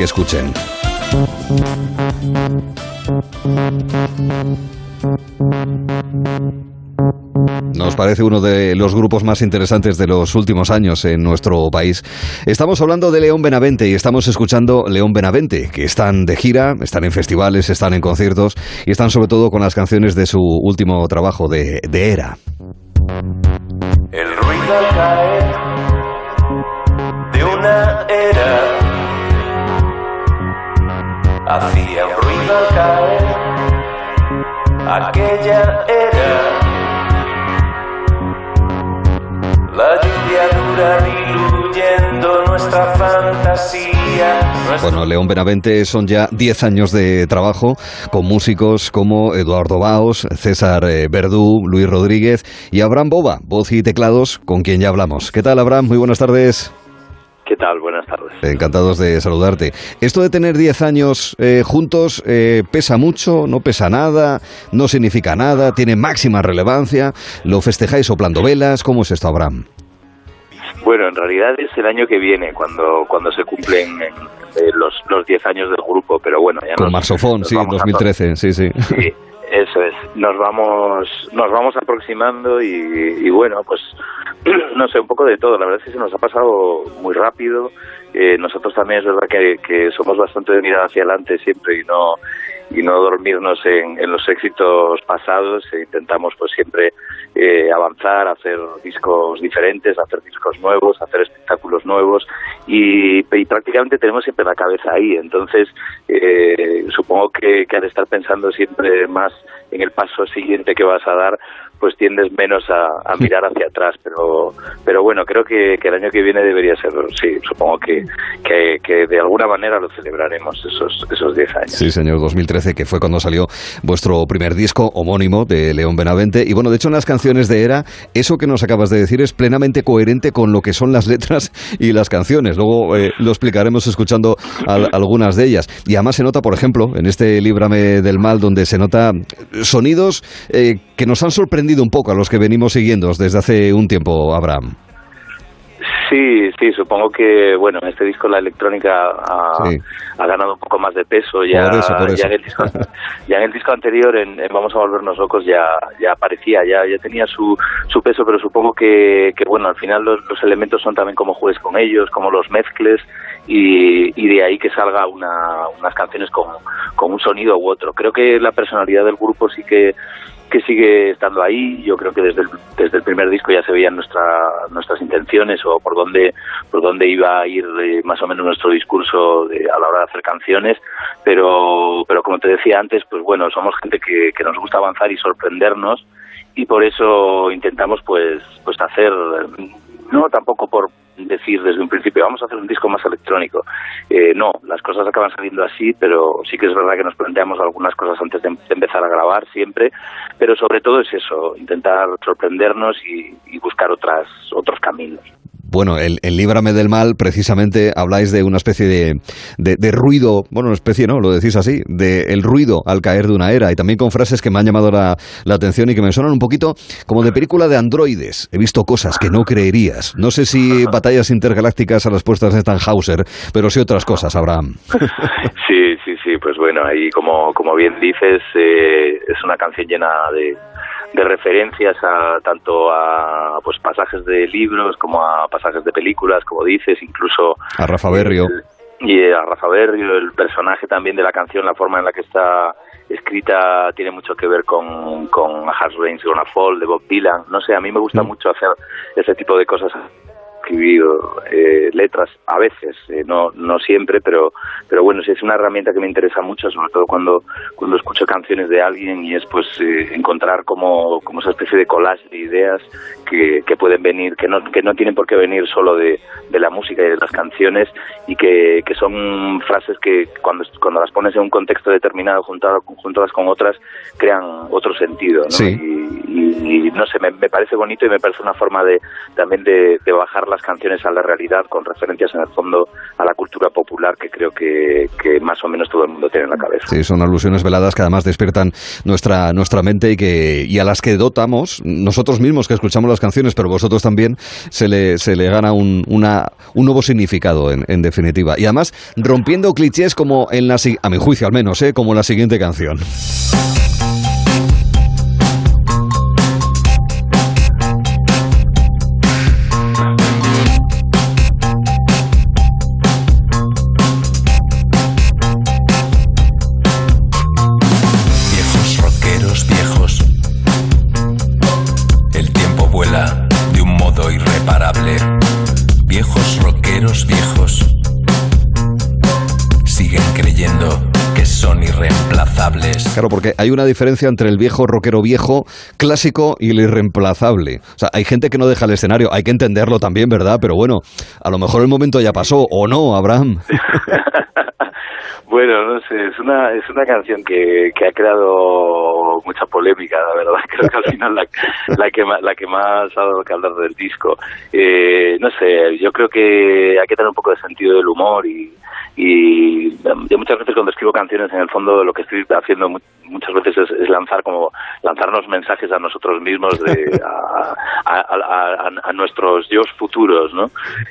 Escuchen. Nos parece uno de los grupos más interesantes de los últimos años en nuestro país. Estamos hablando de León Benavente y estamos escuchando León Benavente, que están de gira, están en festivales, están en conciertos y están sobre todo con las canciones de su último trabajo de, Era. El ruido al caer de una era hacía un ruido al aquella era. La lluvia diluyendo nuestra fantasía. Bueno, León Benavente son ya 10 años de trabajo con músicos como Eduardo Baos, César eh, Verdú, Luis Rodríguez y Abraham Boba, voz y teclados, con quien ya hablamos. ¿Qué tal, Abraham? Muy buenas tardes. ¿Qué tal? Buenas tardes. Encantados de saludarte. Esto de tener 10 años eh, juntos eh, pesa mucho, no pesa nada, no significa nada, tiene máxima relevancia. ¿Lo festejáis soplando velas? ¿Cómo es esto, Abraham? Bueno, en realidad es el año que viene cuando cuando se cumplen eh, los los 10 años del grupo, pero bueno, ya Con nos- Marsofón, nos sí, vamos a- 2013, sí, sí. Sí, eso es. Nos vamos nos vamos aproximando y, y bueno, pues no sé, un poco de todo. La verdad es que se nos ha pasado muy rápido. Eh, nosotros también es verdad que, que somos bastante de mirar hacia adelante siempre y no y no dormirnos en, en los éxitos pasados. E intentamos pues siempre eh, avanzar, hacer discos diferentes, hacer discos nuevos, hacer espectáculos nuevos y, y prácticamente tenemos siempre la cabeza ahí. Entonces, eh, supongo que, que al estar pensando siempre más en el paso siguiente que vas a dar, pues tiendes menos a, a mirar hacia atrás. Pero, pero bueno, creo que, que el año que viene debería ser, sí, supongo que, que, que de alguna manera lo celebraremos esos, esos 10 años. Sí, señor, 2013, que fue cuando salió vuestro primer disco homónimo de León Benavente. Y bueno, de hecho, en las canciones de Era, eso que nos acabas de decir es plenamente coherente con lo que son las letras y las canciones. Luego eh, lo explicaremos escuchando al- algunas de ellas. Y además se nota, por ejemplo, en este Líbrame del Mal, donde se nota sonidos eh, que nos han sorprendido un poco a los que venimos siguiendo desde hace un tiempo, Abraham. Sí, sí, supongo que, bueno, en este disco la electrónica ha, Sí. ha ganado un poco más de peso. Ya, Por eso, por ya eso. en el disco, ya en el disco anterior, en, en Vamos a volvernos locos, ya, ya aparecía, ya, ya tenía su, su peso, pero supongo que, que bueno, al final los, los elementos son también como juegues con ellos, como los mezcles, y, y de ahí que salga una, unas canciones con, un sonido u otro. Creo que la personalidad del grupo sí que sigue estando ahí. Yo creo que desde el, primer disco ya se veían nuestra, nuestras intenciones o por dónde, por dónde iba a ir eh, más o menos nuestro discurso de- a la hora de hacer canciones. Pero, pero como te decía antes, pues bueno, somos gente que, que nos gusta avanzar y sorprendernos y por eso intentamos pues, pues hacer, no tampoco por decir desde un principio vamos a hacer un disco más electrónico. Eh, no, las cosas acaban saliendo así, pero sí que es verdad que nos planteamos algunas cosas antes de, de empezar a grabar siempre, pero sobre todo es eso, intentar sorprendernos y, y buscar otras otros caminos. Bueno, el, el Líbrame del Mal, precisamente habláis de una especie de, de, ruido, bueno, una especie, ¿no? Lo decís así, de el ruido al caer de una era, y también con frases que me han llamado la, la atención y que me suenan un poquito como de película de androides. He visto cosas que no creerías. No sé si batallas intergalácticas a las puestas de Tannhauser, pero sí otras cosas, Abraham. Sí, sí, sí, pues bueno, ahí como, como bien dices, eh, es una canción llena de, de referencias a tanto a pues pasajes de libros como a pasajes de películas, como dices, incluso A Rafa Berrio. y a Rafa Berrio, el personaje también de la canción, la forma en la que está escrita tiene mucho que ver con, con A Hard Rain's Gonna Fall de Bob Dylan. No sé, a mí me gusta Mm. mucho hacer ese tipo de cosas escribido eh, letras a veces, eh, no no siempre, pero pero bueno, sí es una herramienta que me interesa mucho, sobre todo cuando cuando escucho canciones de alguien y es pues eh, encontrar como, como esa especie de collage de ideas que, que pueden venir, que no que no tienen por qué venir solo de, de la música y de las canciones y que, que son frases que cuando cuando las pones en un contexto determinado juntadas juntadas con otras crean otro sentido, ¿no? Sí. Y, y- y no sé, me, me parece bonito y me parece una forma de también de, de bajar las canciones a la realidad con referencias en el fondo a la cultura popular que creo que, más o menos todo el mundo tiene en la cabeza. Sí, son alusiones veladas que además despiertan nuestra, nuestra mente y, que, y a las que dotamos nosotros mismos que escuchamos las canciones, pero vosotros también, se le, se le gana un, una, un nuevo significado en, definitiva. Y además rompiendo clichés como en la, a mi juicio al menos, ¿eh? como la siguiente canción. Claro, porque hay una diferencia entre el viejo rockero viejo, clásico y el irreemplazable. O sea, hay gente que no deja el escenario, hay que entenderlo también, ¿verdad? Pero bueno, a lo mejor el momento ya pasó, o no, Abraham. Bueno, no sé, es una, es una canción que, que ha creado mucha polémica, la verdad. Creo que al final la, la, que, la que más ha dado que hablar del disco. Eh, no sé, yo creo que hay que tener un poco de sentido del humor y, y yo muchas veces cuando escribo canciones, en el fondo lo que estoy haciendo mu- muchas veces es, es lanzar como lanzarnos mensajes a nosotros mismos de a, a, a- a- a nuestros yo futuros, ¿no?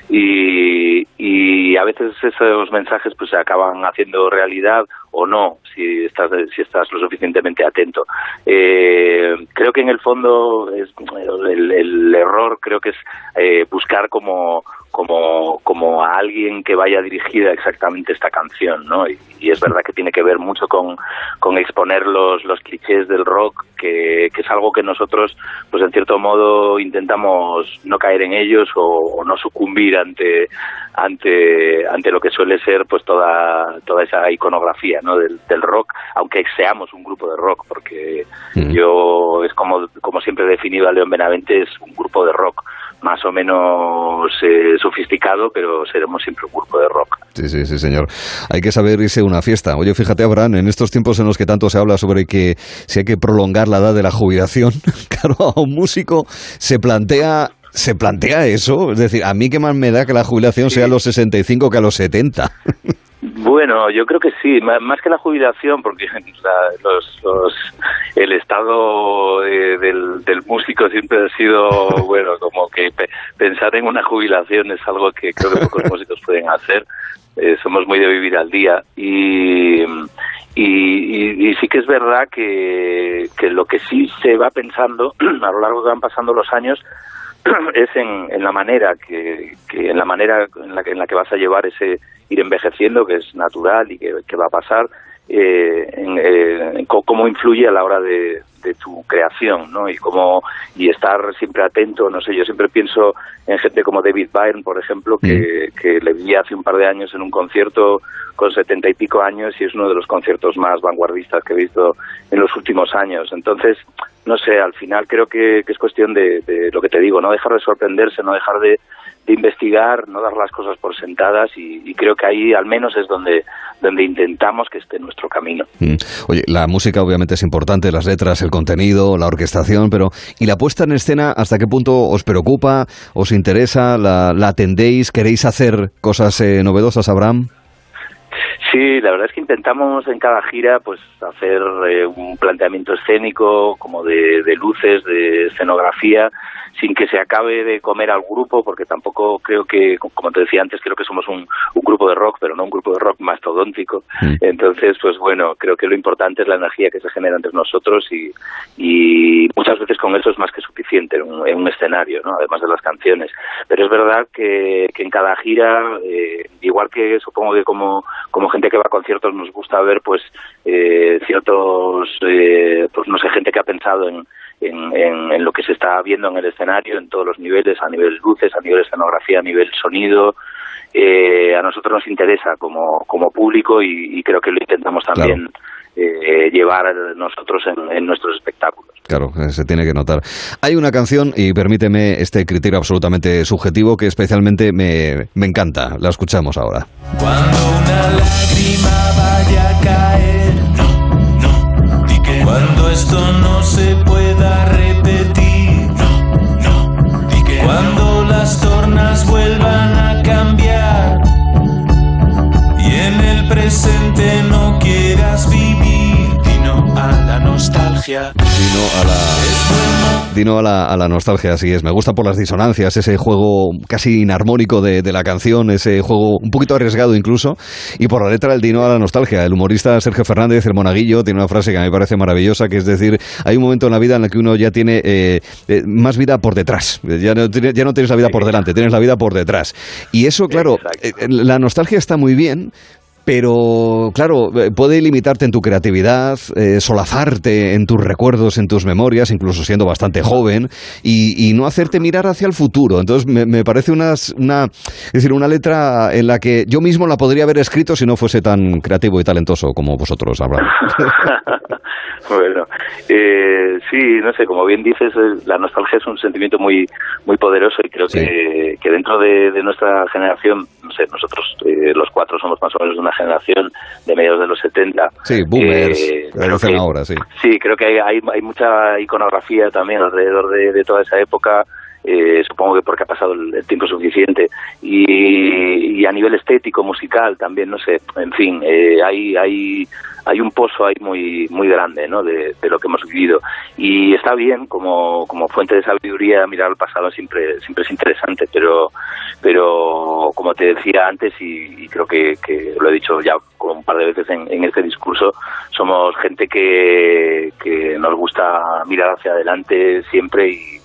Y, y a veces esos mensajes pues se acaban haciendo realidad o no si estás si estás lo suficientemente atento. Eh, creo que en el fondo es, el, el error creo que es eh, buscar como como como a alguien que vaya dirigida exactamente esta canción, ¿no? Y, y es verdad que tiene que ver mucho con, con exponer los, los clichés del rock, que, que es algo que nosotros, pues en cierto modo, intentamos no caer en ellos o, o no sucumbir ante ante ante lo que suele ser pues toda toda esa iconografía ¿no? del, del rock aunque seamos un grupo de rock porque Mm. yo es como como siempre he definido a León Benavente es un grupo de rock más o menos eh, sofisticado pero seremos siempre un grupo de rock Sí, sí, sí, señor. Hay que saber irse a una fiesta. Oye, fíjate, Abraham, en estos tiempos en los que tanto se habla sobre que si hay que prolongar la edad de la jubilación, claro, a un músico se plantea, se plantea eso. Es decir, a mí qué más me da que la jubilación sea a los 65 que a los 70. Bueno, yo creo que sí, más que la jubilación, porque la- los, los, el estado de- del, del músico siempre ha sido, bueno, como que pe- pensar en una jubilación es algo que creo que pocos músicos pueden hacer. Eh, somos muy de vivir al día y, y, y- y sí que es verdad que, que lo que sí se va pensando a lo largo que van pasando los años es en, en la manera que, que en la manera en la que, en la que vas a llevar ese ir envejeciendo que es natural y que, que va a pasar eh, en, eh, en cómo influye a la hora de, de tu creación ¿no? y cómo y estar siempre atento no sé yo siempre pienso en gente como David Byrne por ejemplo que, que le vi hace un par de años en un concierto con setenta y pico años y es uno de los conciertos más vanguardistas que he visto en los últimos años entonces no sé, al final creo que, es cuestión de, lo que te digo, no dejar de sorprenderse, no dejar de, investigar, no dar las cosas por sentadas y, y creo que ahí al menos es donde, donde intentamos que esté nuestro camino. Mm. Oye, la música obviamente es importante, las letras, el contenido, la orquestación, pero ¿y la puesta en escena hasta qué punto os preocupa, os interesa, la, la atendéis, queréis hacer cosas eh, novedosas, Abraham? Sí, la verdad es que intentamos en cada gira pues hacer eh, un planteamiento escénico como de, de luces, de escenografía, sin que se acabe de comer al grupo, porque tampoco creo que, como te decía antes, creo que somos un, un grupo de rock, pero no un grupo de rock mastodóntico. Mm. Entonces, pues bueno, creo que lo importante es la energía que se genera entre nosotros y, y muchas veces con eso es más que suficiente en un, en un escenario, ¿no? además de las canciones. Pero es verdad que, que en cada gira, eh, igual que supongo que como, como gente que va a conciertos nos gusta ver pues eh, ciertos, eh, pues no sé, gente que ha pensado en, en, en, en lo que se está viendo en el escenario, en todos los niveles, a nivel luces, a nivel escenografía, a nivel sonido. Eh, a nosotros nos interesa como, como público y, y creo que lo intentamos también eh, llevar nosotros en, en nuestros espectáculos. Claro, eh, se tiene que notar. Hay una canción, y permíteme este criterio absolutamente subjetivo, que especialmente me, me encanta. La escuchamos ahora. Cuando una lágrima vaya a caer, no, no, que cuando esto no se pueda repetir, vuelvan a cambiar. Y en el presente no quieras vivir, sino a la nostalgia, sino a la... Dino a la, a la nostalgia, así es. Me gusta por las disonancias, ese juego casi inarmónico de, de la canción, ese juego un poquito arriesgado incluso, y por la letra del Dino a la nostalgia. El humorista Sergio Fernández, el monaguillo, tiene una frase que a mí me parece maravillosa, que es decir, hay un momento en la vida en el que uno ya tiene eh, eh, más vida por detrás. Ya no, tiene- ya no tienes la vida por delante, tienes la vida por detrás. Y eso, claro, eh, la nostalgia está muy bien, pero claro, eh, puede limitarte en tu creatividad, eh, solazarte en tus recuerdos, en tus memorias, incluso siendo bastante joven, y, y no hacerte mirar hacia el futuro. Entonces me, me parece una, una, es decir, una letra en la que yo mismo la podría haber escrito si no fuese tan creativo y talentoso como vosotros, Abraham. bueno, eh, sí, no sé, como bien dices, eh, la nostalgia es un sentimiento muy muy poderoso y creo Sí. que, que dentro de, de nuestra generación, no sé, nosotros eh, los cuatro somos más o menos de una generación de mediados de los 70. Sí, boomers, Eh, que ahora, sí. Sí, creo que hay, hay, hay mucha iconografía también alrededor de, de toda esa época. Eh, supongo que porque ha pasado el, tiempo suficiente y, y a nivel estético musical también no sé en fin eh, hay hay hay un pozo ahí muy muy grande ¿no? de, lo que hemos vivido y está bien como, como fuente de sabiduría mirar al pasado siempre siempre es interesante pero pero como te decía antes y, creo que, que lo he dicho ya un par de veces en, en este discurso somos gente que, que nos gusta mirar hacia adelante siempre y,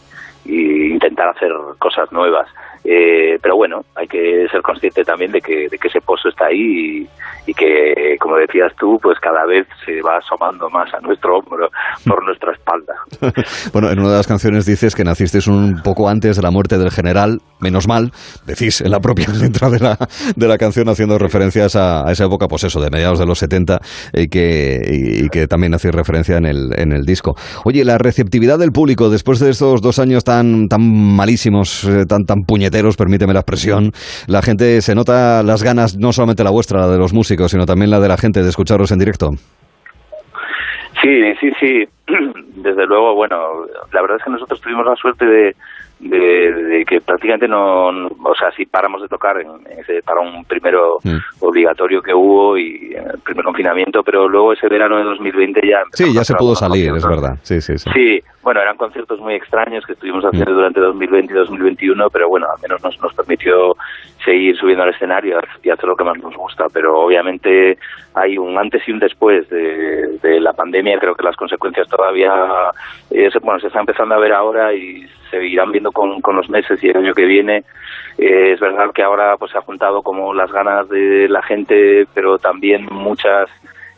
y intentar hacer cosas nuevas Eh, pero bueno, hay que ser consciente también de que, de que ese pozo está ahí y, y que, como decías tú, pues cada vez se va asomando más a nuestro hombro por nuestra espalda. Bueno, en una de las canciones dices que nacisteis un poco antes de la muerte del general, menos mal, decís en la propia letra de la, de la canción haciendo referencias a, a esa época, pues eso, de mediados de los 70 y que, y, y que también hacéis referencia en el, en el disco. Oye, la receptividad del público después de estos dos años tan, tan malísimos, eh, tan, tan puñeteros, permíteme la expresión, la gente se nota las ganas, no solamente la vuestra, la de los músicos, sino también la de la gente de escucharos en directo. Sí, sí, sí. Desde luego, bueno, la verdad es que nosotros tuvimos la suerte de, de, de que prácticamente no, o sea, sí paramos de tocar en, en ese parón primero Mm. obligatorio que hubo y en el primer confinamiento, pero luego ese verano de 2020 ya Sí, ya se pudo salir, es verdad. Sí, sí, sí. Sí, bueno, eran conciertos muy extraños que estuvimos haciendo Mm. durante 2020 y 2021, pero bueno, al menos nos, nos permitió seguir subiendo al escenario y hacer lo que más nos gusta. Pero obviamente hay un antes y un después de, de la pandemia. Creo que las consecuencias todavía eh, se, bueno, se están empezando a ver ahora y se irán viendo con, con los meses y el año que viene. Eh, es verdad que ahora pues se ha juntado como las ganas de la gente, pero también muchas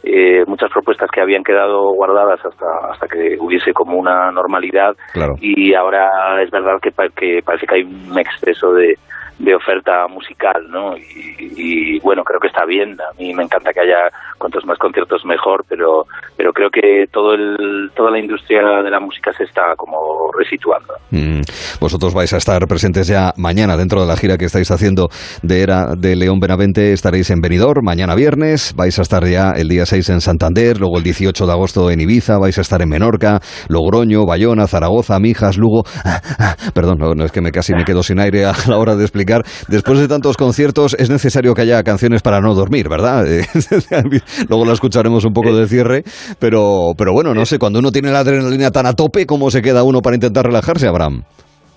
eh, muchas propuestas que habían quedado guardadas hasta hasta que hubiese como una normalidad Claro. y ahora es verdad que, que parece que hay un exceso de, de oferta musical, ¿no? Y, bueno, creo que está bien. A mí me encanta que haya cuantos más conciertos mejor, pero pero creo que todo el toda la industria de la música se está como resituando. Mm. Vosotros vais a estar presentes ya mañana dentro de la gira que estáis haciendo de Era de León Benavente. Estaréis en Benidorm mañana viernes. Vais a estar ya el día 6 en Santander, luego el 18 de agosto en Ibiza. Vais a estar en Menorca, Logroño, Bayona, Zaragoza, Mijas, Lugo. Ah, ah, perdón, no, no, es que me casi me quedo sin aire a la hora de explicar. Después de tantos conciertos es necesario que haya canciones para no dormir, ¿verdad? luego la escucharemos un poco de cierre, pero, pero bueno, no sé, cuando uno tiene la adrenalina tan a tope, ¿cómo se queda uno para intentar relajarse, Abraham?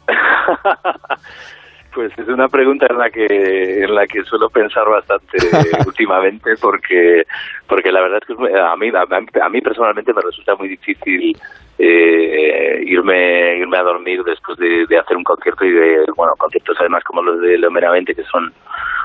Pues es una pregunta en la que en la que suelo pensar bastante últimamente porque porque la verdad es que a mí a, a mí personalmente me resulta muy difícil eh, irme irme a dormir después de, de hacer un concierto y de bueno conciertos además como los de Leo Meramente que son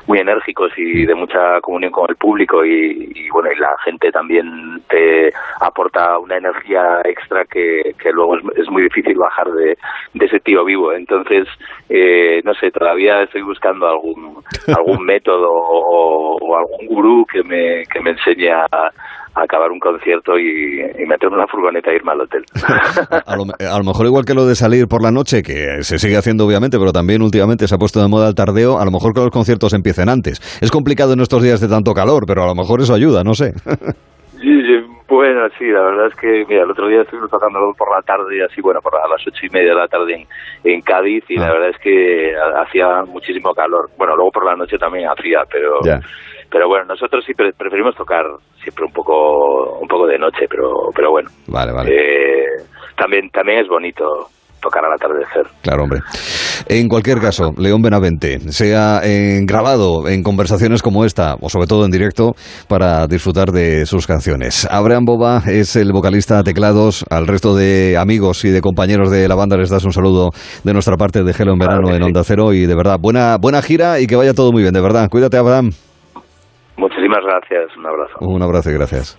muy enérgicos y de mucha comunión con el público y, y, bueno y la gente también te aporta una energía extra que, que luego es, es muy difícil bajar de, de ese tío vivo. Entonces eh, no sé todavía estoy buscando algún algún método o, o algún gurú que me que me enseñe a, a acabar un concierto y, y meterme en una furgoneta e irme al hotel A lo, a lo mejor igual que lo de salir por la noche, que se sigue haciendo obviamente, pero también últimamente se ha puesto de moda el tardeo, a lo mejor que los conciertos empiecen antes. Es complicado en estos días de tanto calor, pero a lo mejor eso ayuda, no sé. Bueno, sí, la verdad es que, mira, el otro día estuvimos tocando por la tarde, así, bueno, por a las ocho y media de la tarde en, en Cádiz, y Ah. la verdad es que ha- hacía muchísimo calor. Bueno, luego por la noche también hacía, pero Ya. Pero bueno, nosotros sí preferimos tocar siempre un poco un poco de noche, pero pero bueno. Vale, vale. Eh, también también es bonito tocar al atardecer. Claro, hombre. En cualquier caso, León Benavente, sea en grabado en conversaciones como esta, o sobre todo en directo, para disfrutar de sus canciones. Abraham Boba es el vocalista teclados. Al resto de amigos y de compañeros de la banda les das un saludo de nuestra parte de Gelo en Verano en Onda Cero. Y de verdad, buena, buena gira y que vaya todo muy bien, de verdad. Cuídate, Abraham. Muchísimas gracias. Un abrazo. Un abrazo y gracias.